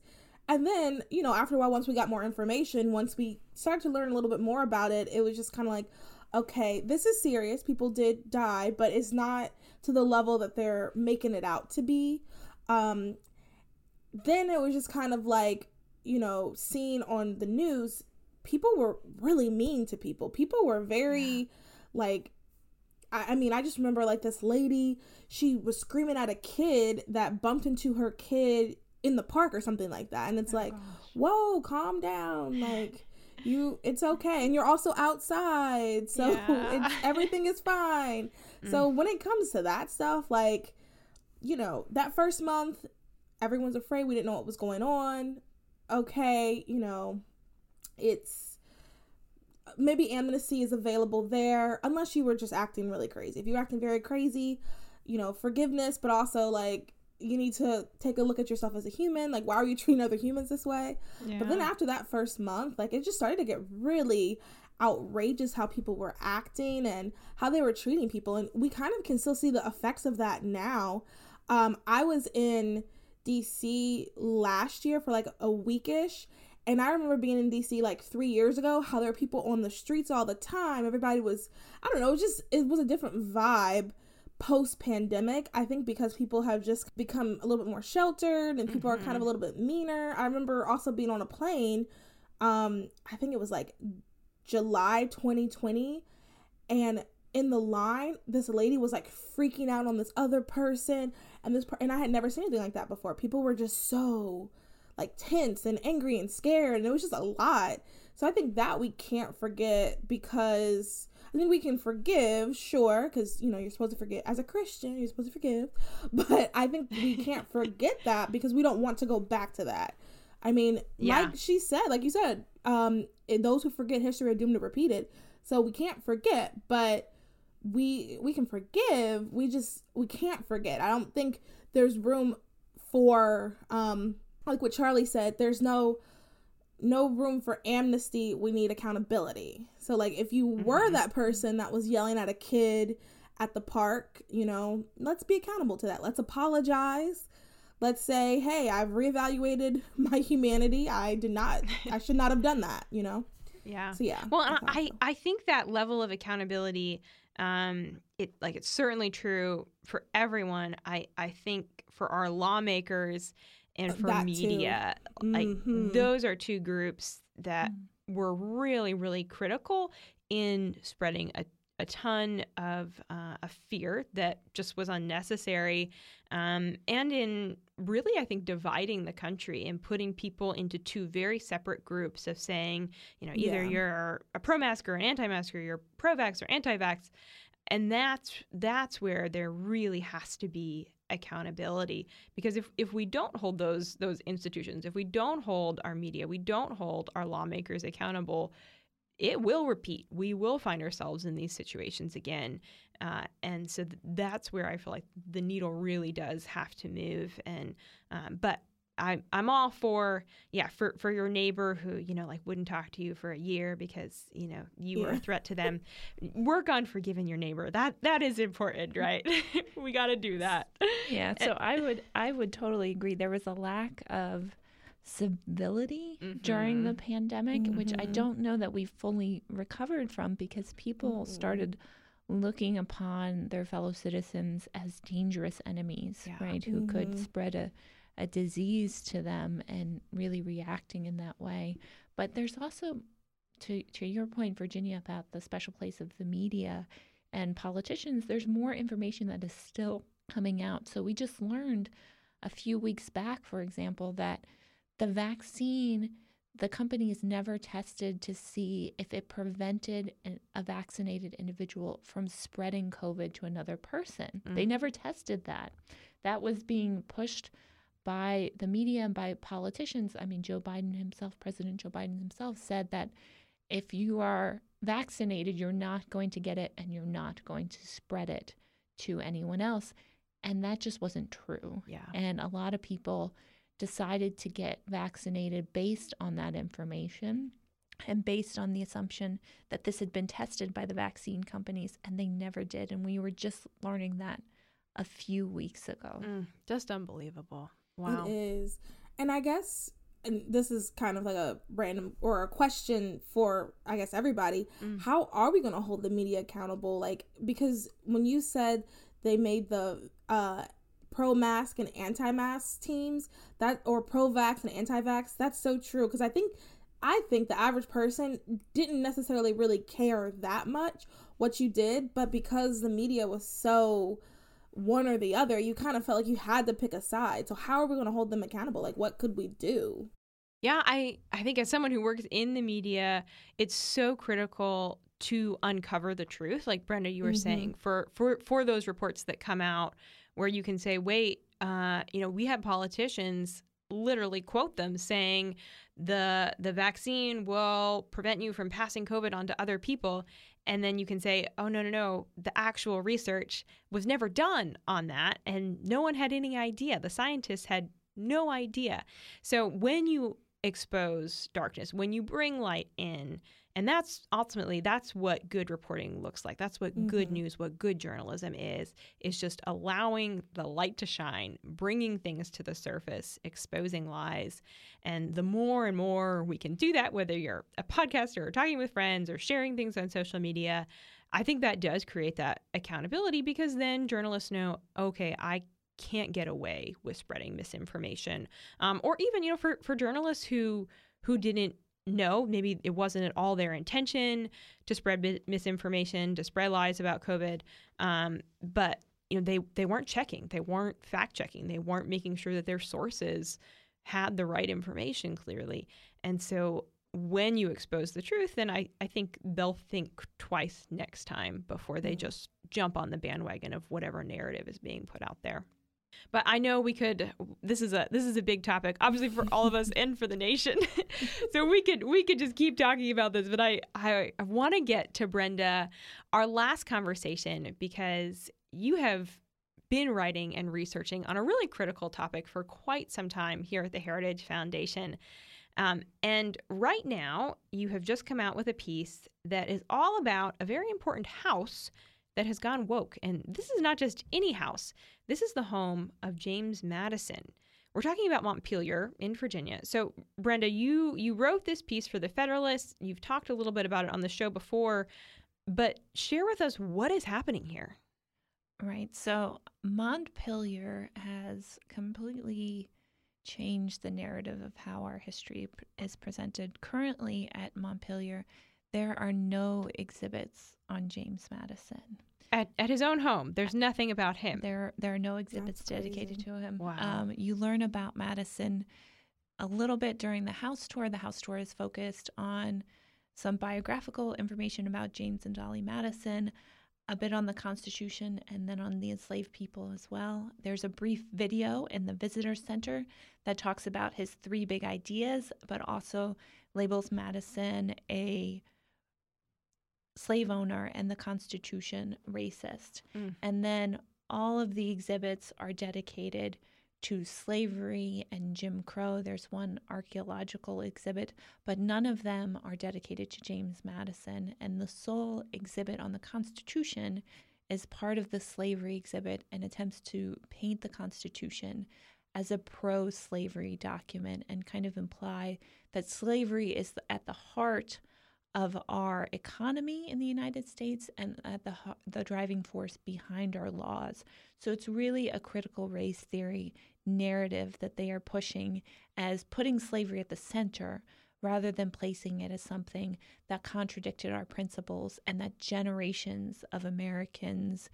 [SPEAKER 3] And then, you know, after a while, once we got more information, once we started to learn a little bit more about it, it was just kind of like, okay, this is serious. People did die, but it's not to the level that they're making it out to be. Um, then it was just kind of like, you know, seen on the news, people were really mean to people. People were very, yeah. like, I, I mean, I just remember like this lady, she was screaming at a kid that bumped into her kid in the park or something like that and it's oh, like gosh. whoa calm down like [SIGHS] you it's okay and you're also outside so yeah. [LAUGHS] everything is fine mm. so when it comes to that stuff like you know that first month everyone's afraid we didn't know what was going on okay you know it's maybe amnesty is available there unless you were just acting really crazy if you're acting very crazy you know forgiveness but also like you need to take a look at yourself as a human. Like, why are you treating other humans this way? Yeah. But then after that first month, like, it just started to get really outrageous how people were acting and how they were treating people. And we kind of can still see the effects of that now. Um, I was in DC last year for like a weekish. And I remember being in DC like three years ago, how there were people on the streets all the time. Everybody was, I don't know, it was just, it was a different vibe post pandemic. I think because people have just become a little bit more sheltered and people mm-hmm. are kind of a mm-hmm. little bit meaner. I remember also being on a plane. Um, I think it was like July 2020, and in the line, this lady was like freaking out on this other person, and this per- and I had never seen anything like that before. People were just so like tense and angry and scared and it was just a lot. So i think that we can't forget because i think we can forgive sure because you know you're supposed to forget as a christian you're supposed to forgive. [LAUGHS] But i think we can't forget that because we don't want to go back to that. I mean
[SPEAKER 1] Yeah.
[SPEAKER 3] like she said like you said um those who forget history are doomed to repeat it. So we can't forget but we we can forgive. We just we can't forget. I don't think there's room for um like what charlie said there's no no room for amnesty we need accountability so like if you were
[SPEAKER 1] Mhm.
[SPEAKER 3] that person that was yelling at a kid at the park you know let's be accountable to that let's apologize let's say hey i've reevaluated [LAUGHS] my humanity i did not i should not have done that you know
[SPEAKER 1] Yeah.
[SPEAKER 3] so yeah
[SPEAKER 1] Well, I. I think that level of accountability, um, it like it's certainly true for everyone. I, I think for our lawmakers and
[SPEAKER 3] Uh,
[SPEAKER 1] for
[SPEAKER 3] that too.
[SPEAKER 1] media, like
[SPEAKER 3] Mhm.
[SPEAKER 1] those are two groups that were really, really critical in spreading a, a ton of uh, a fear that just was unnecessary, um, and in really, I think, dividing the country and putting people into two very separate groups of saying, you know, either
[SPEAKER 3] Yeah.
[SPEAKER 1] you're a pro-mask or an anti-mask, or you're pro-vax or anti-vax, and that's that's where there really has to be accountability. Because if, if we don't hold those those institutions if we don't hold our media we don't hold our lawmakers accountable it will repeat. We will find ourselves in these situations again. Uh, and so th- that's where i feel like the needle really does have to move. And um, but I'm I'm all for yeah for for your neighbor who you know like wouldn't talk to you for a year because you know you were a threat to them. Work on forgiving your neighbor. That that is important, right? [LAUGHS] we got to do that.
[SPEAKER 2] Yeah, so I would I would totally agree. There was a lack of civility during the pandemic, which I
[SPEAKER 3] Mhm.
[SPEAKER 2] don't know that we fully recovered from because people
[SPEAKER 3] Mhm.
[SPEAKER 2] started looking upon their fellow citizens as dangerous enemies,
[SPEAKER 1] Yeah.
[SPEAKER 2] right? Who could
[SPEAKER 3] Mhm.
[SPEAKER 2] spread a a disease to them and really reacting in that way. But there's also to to your point, Virginia, about the special place of the media and politicians, there's more information that is still coming out. So we just learned a few weeks back, for example, that the vaccine, the companies never tested to see if it prevented an, a vaccinated individual from spreading COVID to another person. They
[SPEAKER 1] Mm.
[SPEAKER 2] never tested that. That was being pushed by the media and by politicians. I mean, Joe Biden himself, President Joe Biden himself, said that if you are vaccinated, you're not going to get it and you're not going to spread it to anyone else. And that just wasn't true.
[SPEAKER 1] Yeah.
[SPEAKER 2] And a lot of people decided to get vaccinated based on that information and based on the assumption that this had been tested by the vaccine companies, and they never did. And we were just learning that a few weeks ago.
[SPEAKER 1] Mm, just unbelievable. Wow.
[SPEAKER 3] It is. And I guess and this is kind of like a random or a question for I guess everybody.
[SPEAKER 1] Mm.
[SPEAKER 3] How are we going to hold the media accountable like because when you said they made the uh pro mask and anti mask teams that or pro vax and anti vax that's so true because I think I think the average person didn't necessarily really care that much what you did, but because the media was so one or the other, you kind of felt like you had to pick a side. So how are we going to hold them accountable? Like what could we do?
[SPEAKER 1] Yeah, I, I think as someone who works in the media, it's so critical to uncover the truth. Like Brenda, you were
[SPEAKER 3] Mhm.
[SPEAKER 1] saying, for, for for those reports that come out where you can say, wait, uh, you know, we have politicians literally quote them saying the the vaccine will prevent you from passing COVID on to other people. And then you can say, oh, no, no, no, the actual research was never done on that. And no one had any idea. The scientists had no idea. So when you expose darkness, when you bring light in, and that's ultimately that's what good reporting looks like. That's what good
[SPEAKER 3] Mhm.
[SPEAKER 1] news, what good journalism is, is just allowing the light to shine, bringing things to the surface, exposing lies. And the more and more we can do that, whether you're a podcaster or talking with friends or sharing things on social media, I think that does create that accountability because then journalists know, okay, I can't get away with spreading misinformation, um, or even you know for for journalists who who didn't know maybe it wasn't at all their intention to spread misinformation to spread lies about COVID, um, but you know they they weren't checking, they weren't fact checking, they weren't making sure that their sources had the right information clearly. And so when you expose the truth, then I, I think they'll think twice next time before they just jump on the bandwagon of whatever narrative is being put out there. But I know we could. This is a this is a big topic, obviously for all of us [LAUGHS] and for the nation. [LAUGHS] so we could we could just keep talking about this. But I I, I want to get to Brenda, our last conversation because you have been writing and researching on a really critical topic for quite some time here at the Heritage Foundation. Um, and right now, you have just come out with a piece that is all about a very important house that has gone woke. And this is not just any house, this is the home of James Madison. We're talking about Montpelier in Virginia. So, Brenda, you you wrote this piece for the Federalist. You've talked a little bit about it on the show before, but share with us what is happening here.
[SPEAKER 2] Right. So, Montpelier has completely changed the narrative of how our history is presented. Currently at Montpelier, there are no exhibits on James Madison.
[SPEAKER 1] At, at his own home, there's nothing about him.
[SPEAKER 2] There, there are no exhibits That's dedicated crazy. to him.
[SPEAKER 1] Wow.
[SPEAKER 2] Um, you learn about Madison a little bit during the house tour. The house tour is focused on some biographical information about James and Dolley Madison, a bit on the Constitution, and then on the enslaved people as well. There's a brief video in the visitor center that talks about his three big ideas, but also labels Madison a slave owner and the Constitution racist. Mm. And then all of the exhibits are dedicated to slavery and Jim Crow. There's one archaeological exhibit, but none of them are dedicated to James Madison. And the sole exhibit on the Constitution is part of the slavery exhibit and attempts to paint the Constitution as a pro slavery document and kind of imply that slavery is at the heart of our economy in the United States and at the the driving force behind our laws. So it's really a critical race theory narrative that they are pushing as putting slavery at the center rather than placing it as something that contradicted our principles and that generations of Americans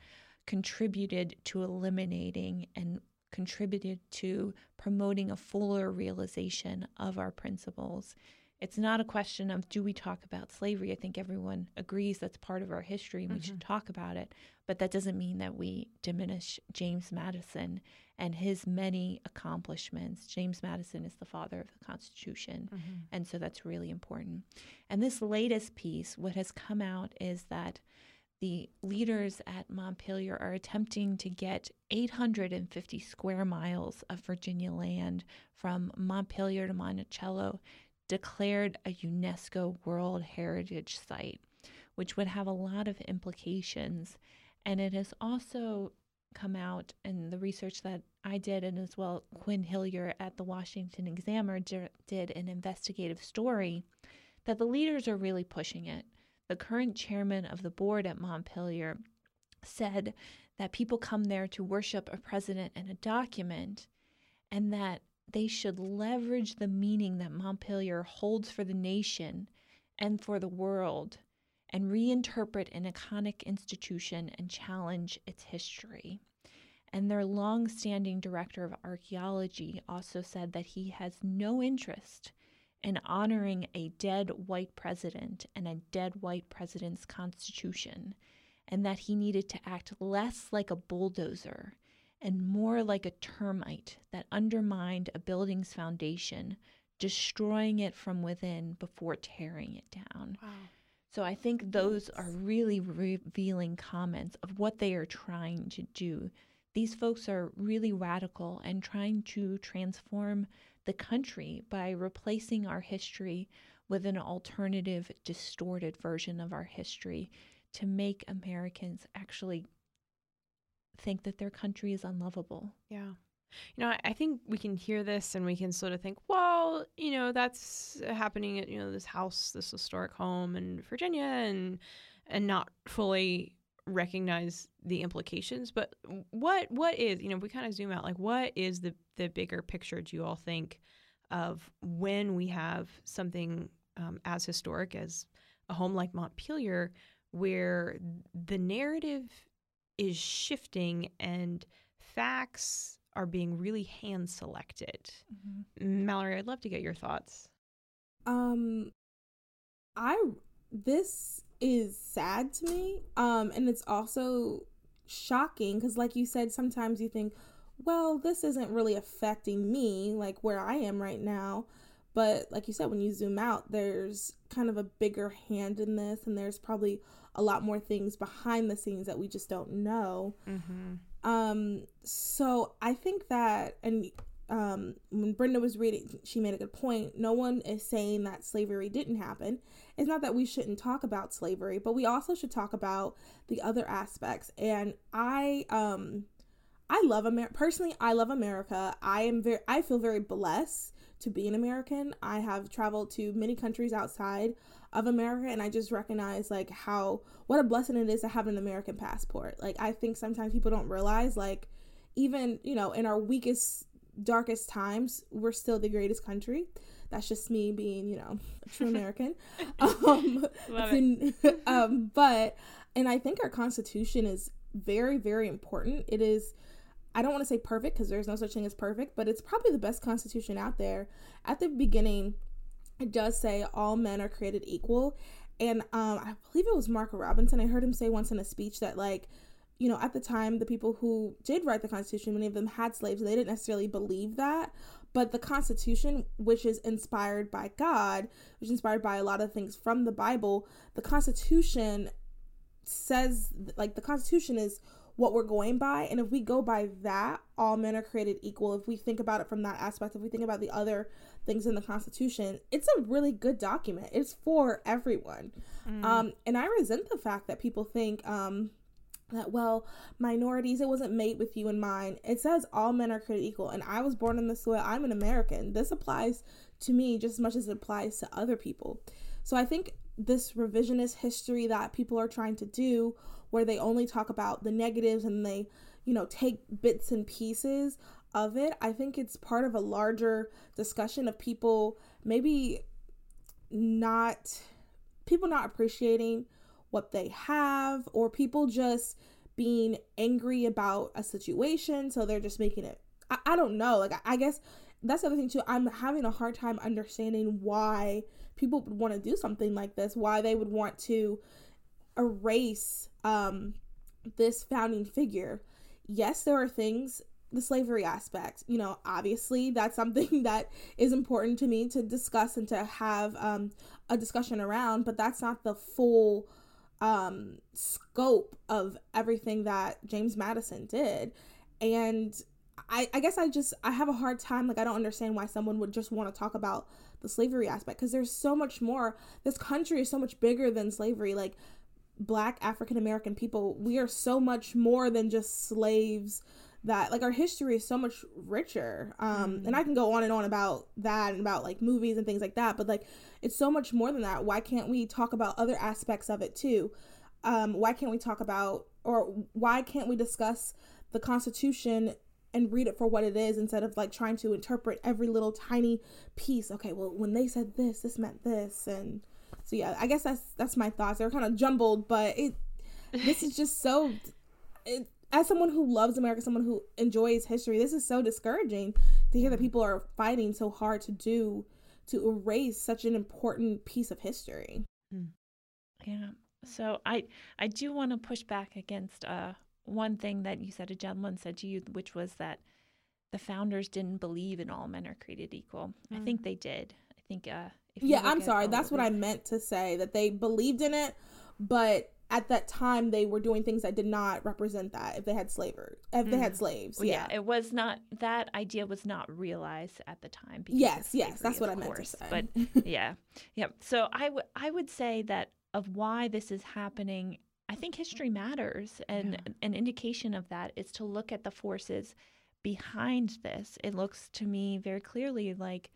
[SPEAKER 2] contributed to eliminating and contributed to promoting a fuller realization of our principles it's not a question of do we talk about slavery. I think everyone agrees that's part of our history and mm-hmm. we should mm-hmm. talk about it. But that doesn't mean that we diminish James Madison and his many accomplishments. James Madison is the father of the Constitution. Mm-hmm. And so that's really important. And this latest piece, what has come out is that the leaders at Montpelier are attempting to get 850 square miles of Virginia land from Montpelier to Monticello declared a UNESCO World Heritage Site, which would have a lot of implications. And it has also come out in the research that I did, and as well Quin Hillyer at the Washington Examiner did an investigative story, that the leaders are really pushing it. The current chairman of the board at Montpelier said that people come there to worship a president and a document, and that they should leverage the meaning that Montpelier holds for the nation and for the world and reinterpret an iconic institution and challenge its history. And their long standing director of archaeology also said that he has no interest in honoring a dead white president and a dead white president's constitution, and that he needed to act less like a bulldozer and more like a termite that undermined a building's foundation, destroying it from within before tearing it down. Wow. So I think those are really revealing comments of what they are trying to do. These folks are really radical and trying to transform the country by replacing our history with an alternative, distorted version of our history to make Americans actually think that their country is unlovable.
[SPEAKER 1] Yeah. You know, I think we can hear this and we can sort of think, well, you know, that's happening at, you know, this house, this historic home in Virginia and and not fully recognize the implications. But what what is, you know, we kind of zoom out, like what is the the bigger picture do you all think of when we have something um, as historic as a home like Montpelier where the narrative is shifting and facts are being really hand selected. Mm-hmm. Mallory, I'd love to get your thoughts.
[SPEAKER 3] Um, I this is sad to me. Um, and it's also shocking because, like you said, sometimes you think, well, this isn't really affecting me, like where I am right now. But like you said, when you zoom out, there's kind of a bigger hand in this, and there's probably a lot more things behind the scenes that we just don't know. Mm-hmm. Um, so I think that, and um, when Brenda was reading, she made a good point. No one is saying that slavery didn't happen. It's not that we shouldn't talk about slavery, but we also should talk about the other aspects. And I, um, I love America. Personally, I love America. I am very, I feel very blessed to be an American. I have traveled to many countries outside of America, and I just recognize like how what a blessing it is to have an American passport. Like I think sometimes people don't realize like even you know in our weakest darkest times, we're still the greatest country. That's just me being, you know, a true [LAUGHS] American. [LAUGHS] um, [LAUGHS] um, but, and I think our Constitution is very, very important. It is, I don't want to say perfect because there's no such thing as perfect, but it's probably the best Constitution out there. At the beginning, it does say all men are created equal. And um, I believe it was Mark Robinson. I heard him say once in a speech that, like, you know, at the time, the people who did write the Constitution, many of them had slaves. They didn't necessarily believe that. But the Constitution, which is inspired by God, which is inspired by a lot of things from the Bible, the Constitution says, like, the Constitution is what we're going by. And if we go by that, all men are created equal. If we think about it from that aspect, if we think about the other things in the Constitution, it's a really good document. It's for everyone. Mm. Um, and I resent the fact that people think, um, that well minorities it wasn't made with you in mind it says all men are created equal and i was born in the soil i'm an american this applies to me just as much as it applies to other people so i think this revisionist history that people are trying to do where they only talk about the negatives and they you know take bits and pieces of it i think it's part of a larger discussion of people maybe not people not appreciating what they have, or people just being angry about a situation. So they're just making it. I, I don't know. Like, I, I guess that's the other thing, too. I'm having a hard time understanding why people would want to do something like this, why they would want to erase um, this founding figure. Yes, there are things the slavery aspect you know obviously that's something [LAUGHS] that is important to me to discuss and to have um, a discussion around but that's not the full um, scope of everything that James Madison did. And I, I guess I just I have a hard time like I don't understand why someone would just want to talk about the slavery aspect because there's so much more. This country is so much bigger than slavery. Like black African American people, we are so much more than just slaves that like our history is so much richer. Um mm and i can go on and on about that and about like movies and things like that but like it's so much more than that. Why can't we talk about other aspects of it too? Um why can't we talk about or why can't we discuss the constitution and read it for what it is instead of like trying to interpret every little tiny piece? Okay well when they said this this meant this and so yeah i guess that's that's my thoughts they're kind of jumbled but it this is just so it as someone who loves America, someone who enjoys history, this is so discouraging to hear that people are fighting so hard to do to erase such an important piece of history.
[SPEAKER 2] Hmm. Yeah. So I I do want to push back against uh one thing that you said a gentleman said to you, which was that the founders didn't believe in all men are created equal. Mm. I think they did. Think uh
[SPEAKER 3] Yeah, I'm sorry. That's what I meant to say that they believed in it, but at that time they were doing things that did not represent that if they had slavers if mm. they had mm. slaves
[SPEAKER 2] well, yeah. yeah. it was not that idea was not realized at the time
[SPEAKER 3] yes yes that's what i meant to say
[SPEAKER 2] but [LAUGHS] yeah yeah so i would i would say that of why this is happening i think history matters and yeah. an indication of that is to look at the forces behind this it looks to me very clearly like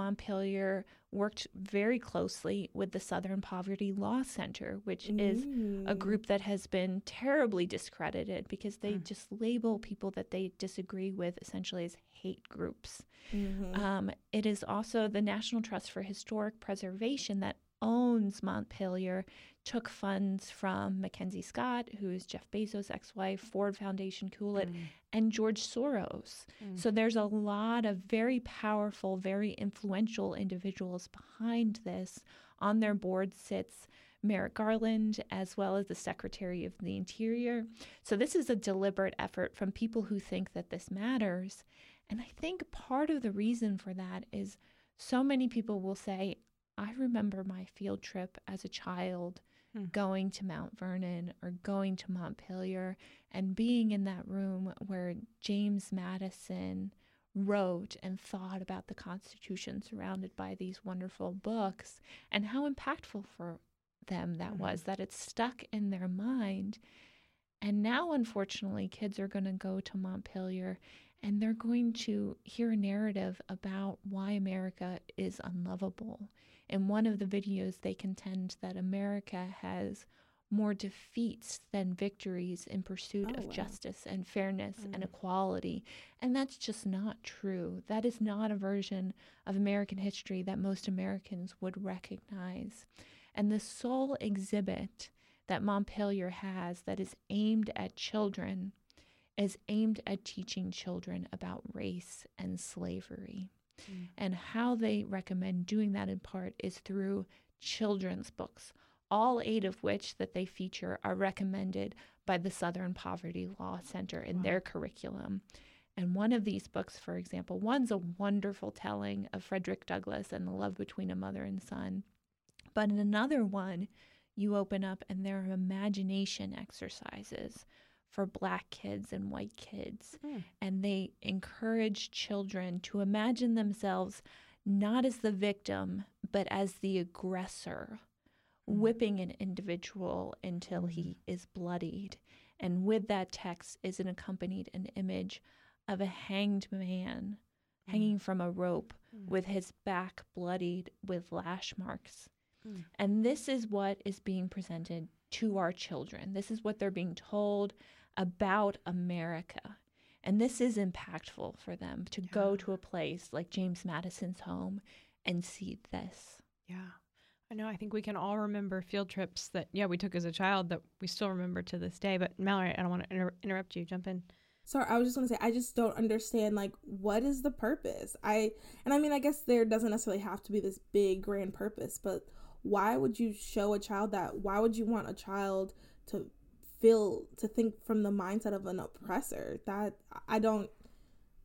[SPEAKER 2] Montpelier worked very closely with the Southern Poverty Law Center, which mm. is a group that has been terribly discredited because they mm. just label people that they disagree with essentially as hate groups. Mm-hmm. Um, it is also the National Trust for Historic Preservation that owns Montpelier, took funds from Mackenzie Scott, who is Jeff Bezos' ex wife, Ford Foundation, Coolett, mm. and George Soros. Mm. So there's a lot of very powerful, very influential individuals behind this. On their board sits Merrick Garland, as well as the Secretary of the Interior. So this is a deliberate effort from people who think that this matters. And I think part of the reason for that is so many people will say, I remember my field trip as a child hmm. going to Mount Vernon or going to Montpelier and being in that room where James Madison wrote and thought about the Constitution surrounded by these wonderful books and how impactful for them that mm-hmm. was, that it stuck in their mind. And now, unfortunately, kids are going to go to Montpelier and they're going to hear a narrative about why America is unlovable. In one of the videos, they contend that America has more defeats than victories in pursuit oh, of wow. justice and fairness mm. and equality. And that's just not true. That is not a version of American history that most Americans would recognize. And the sole exhibit that Montpelier has that is aimed at children is aimed at teaching children about race and slavery. Mm. And how they recommend doing that in part is through children's books, all eight of which that they feature are recommended by the Southern Poverty Law Center in wow. their curriculum. And one of these books, for example, one's a wonderful telling of Frederick Douglass and the love between a mother and son. But in another one, you open up and there are imagination exercises for black kids and white kids. Mm. And they encourage children to imagine themselves not as the victim, but as the aggressor, mm. whipping an individual until mm. he hmm. is bloodied. And with that text is an accompanied an image of a hanged man hmm. hanging from a rope hmm. with his back bloodied with lash marks. And this is what is being presented to our children. This is what they're being told about America. And this is impactful for them to yeah. go to a place like James Madison's home and see this.
[SPEAKER 1] Yeah. I know. I think we can all remember field trips that, yeah, we took as a child that we still remember to this day. But Mallory, I don't want to inter- interrupt you. Jump in.
[SPEAKER 3] Sorry, I was just going to say, I just don't understand, like, what is the purpose? I, and I mean, I guess there doesn't necessarily have to be this big grand purpose, but why would you show a child that? Why would you want a child to feel to think from the mindset of an oppressor. That i don't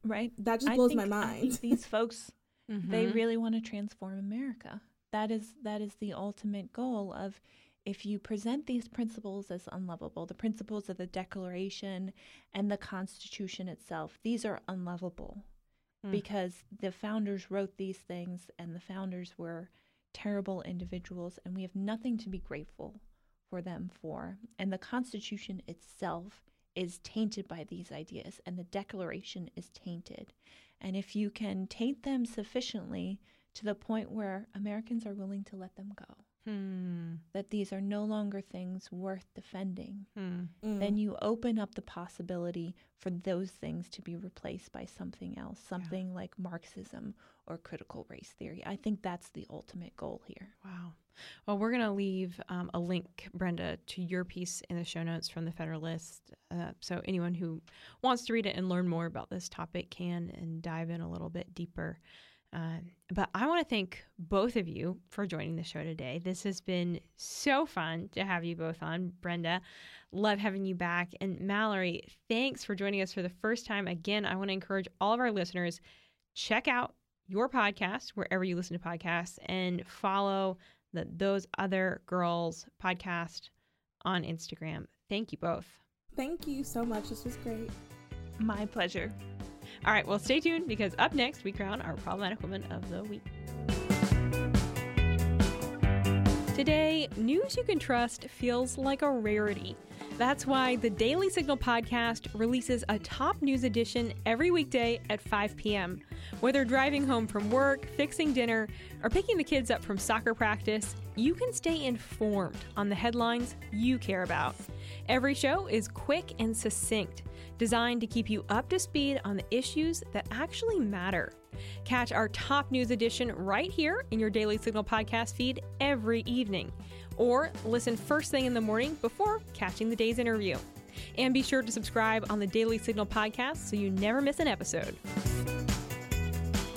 [SPEAKER 2] right?
[SPEAKER 3] that just blows think, my mind. [LAUGHS]
[SPEAKER 2] these folks mm-hmm. they really want to transform america. That is that is the ultimate goal of if you present these principles as unlovable the principles of the declaration and the constitution itself these are unlovable. Mm. because the founders wrote these things and the founders were terrible individuals and we have nothing to be grateful for them for. And the Constitution itself is tainted by these ideas, and the Declaration is tainted. And if you can taint them sufficiently to the point where Americans are willing to let them go, Hmm. that these are no longer things worth defending, hmm. mm. then you open up the possibility for those things to be replaced by something else, something yeah. like Marxism or critical race theory. I think that's the ultimate goal here.
[SPEAKER 1] Wow. Well, we're going to leave um, a link, Brenda, to your piece in the show notes from the Federalist. Uh, so anyone who wants to read it and learn more about this topic can and dive in a little bit deeper. Uh, but I want to thank both of you for joining the show today. This has been so fun to have you both on. Brenda, love having you back. And Mallory, thanks for joining us for the first time. Again, I want to encourage all of our listeners check out your podcast wherever you listen to podcasts and follow the Those Other Girls podcast on Instagram. Thank you both.
[SPEAKER 3] Thank you so much. This was great.
[SPEAKER 2] My pleasure.
[SPEAKER 1] All right, well, stay tuned because up next we crown our problematic woman of the week. Today, news you can trust feels like a rarity. That's why the Daily Signal podcast releases a top news edition every weekday at 5 p.m. Whether driving home from work, fixing dinner, or picking the kids up from soccer practice, you can stay informed on the headlines you care about. Every show is quick and succinct, designed to keep you up to speed on the issues that actually matter. Catch our top news edition right here in your Daily Signal podcast feed every evening, or listen first thing in the morning before catching the day's interview. And be sure to subscribe on the Daily Signal podcast so you never miss an episode.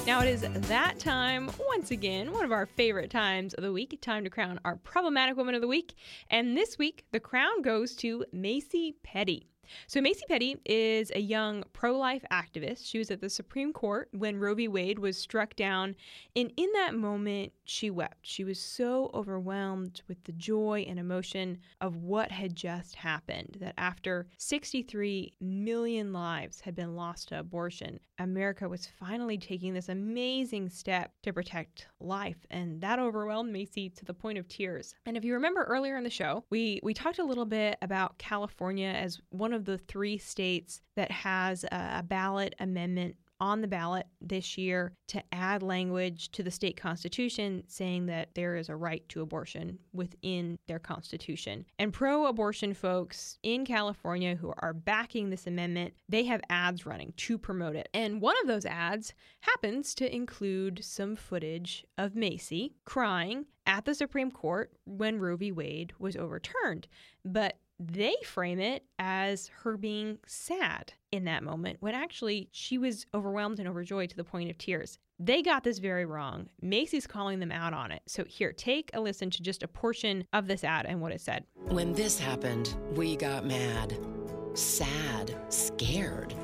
[SPEAKER 1] Now it is that time, once again, one of our favorite times of the week, time to crown our problematic woman of the week. And this week, the crown goes to Macy Petty. So, Macy Petty is a young pro life activist. She was at the Supreme Court when Roe v. Wade was struck down. And in that moment, she wept. She was so overwhelmed with the joy and emotion of what had just happened that after 63 million lives had been lost to abortion, America was finally taking this amazing step to protect life. And that overwhelmed Macy to the point of tears. And if you remember earlier in the show, we, we talked a little bit about California as one of of the three states that has a, ballot amendment on the ballot this year to add language to the state constitution saying that there is a right to abortion within their constitution. And pro abortion folks in California who are backing this amendment, they have ads running to promote it. And one of those ads happens to include some footage of Macy crying at the Supreme Court when Roe v. Wade was overturned. But they frame it as her being sad in that moment when actually she was overwhelmed and overjoyed to the point of tears. They got this very wrong. Macy's calling them out on it. So, here, take a listen to just a portion of this ad and what it said.
[SPEAKER 5] When this happened, we got mad, sad, scared.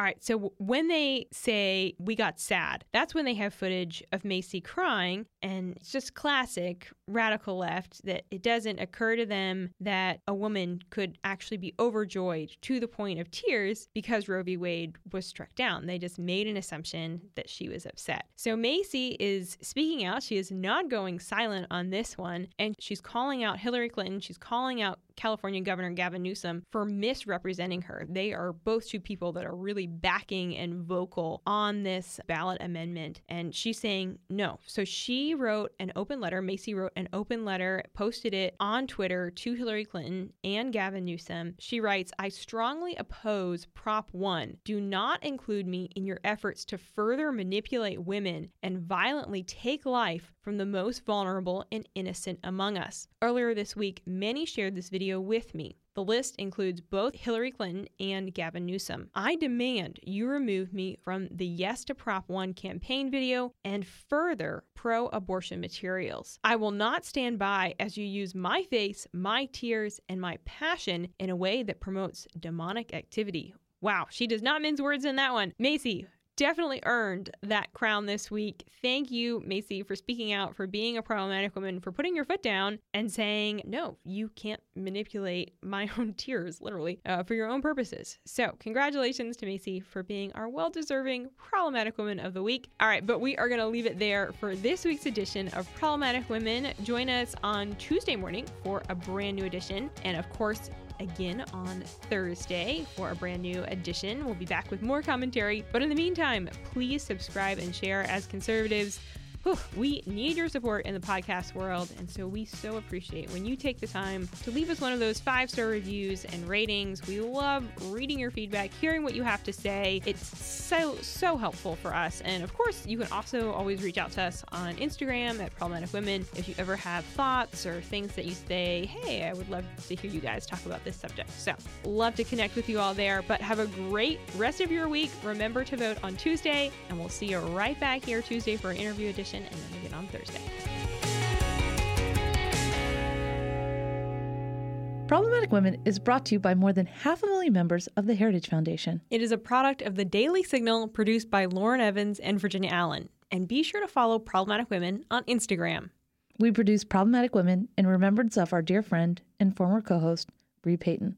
[SPEAKER 1] All right, so when they say we got sad, that's when they have footage of Macy crying, and it's just classic radical left that it doesn't occur to them that a woman could actually be overjoyed to the point of tears because Roe v. Wade was struck down. They just made an assumption that she was upset. So Macy is speaking out. She is not going silent on this one, and she's calling out Hillary Clinton. She's calling out California Governor Gavin Newsom for misrepresenting her. They are both two people that are really backing and vocal on this ballot amendment. And she's saying no. So she wrote an open letter. Macy wrote an open letter, posted it on Twitter to Hillary Clinton and Gavin Newsom. She writes, I strongly oppose Prop 1. Do not include me in your efforts to further manipulate women and violently take life from the most vulnerable and innocent among us. Earlier this week, many shared this video with me. The list includes both Hillary Clinton and Gavin Newsom. I demand you remove me from the Yes to Prop 1 campaign video and further pro abortion materials. I will not stand by as you use my face, my tears, and my passion in a way that promotes demonic activity. Wow, she does not mince words in that one. Macy, definitely earned that crown this week. Thank you, Macy, for speaking out, for being a problematic woman, for putting your foot down and saying, no, you can't manipulate my [LAUGHS] own tears, literally, uh, for your own purposes. So, congratulations to Macy for being our well deserving problematic woman of the week. All right, but we are going to leave it there for this week's edition of Problematic Women. Join us on Tuesday morning for a brand new edition. And of course, again on Thursday for a brand new edition. We'll be back with more commentary. But in the meantime, please subscribe and share as conservatives whew, we need your support in the podcast world. And so we so appreciate when you take the time to leave us one of those five star reviews and ratings. We love reading your feedback, hearing what you have to say. It's so, so helpful for us. And of course, you can also always reach out to us on Instagram at Problematic Women if you ever have thoughts or things that you say, hey, I would love to hear you guys talk about this subject. So, love to connect with you all there. But have a great rest of your week. Remember to vote on Tuesday, and we'll see you right back here Tuesday for an interview edition and then again on Thursday.
[SPEAKER 6] Problematic Women is brought to you by more than half a million members of the Heritage Foundation.
[SPEAKER 1] It is a product of the Daily Signal produced by Lauren Evans and Virginia Allen. And be sure to follow Problematic Women on Instagram.
[SPEAKER 6] We produce Problematic Women in remembrance of our dear friend and former co host, Bre Payton.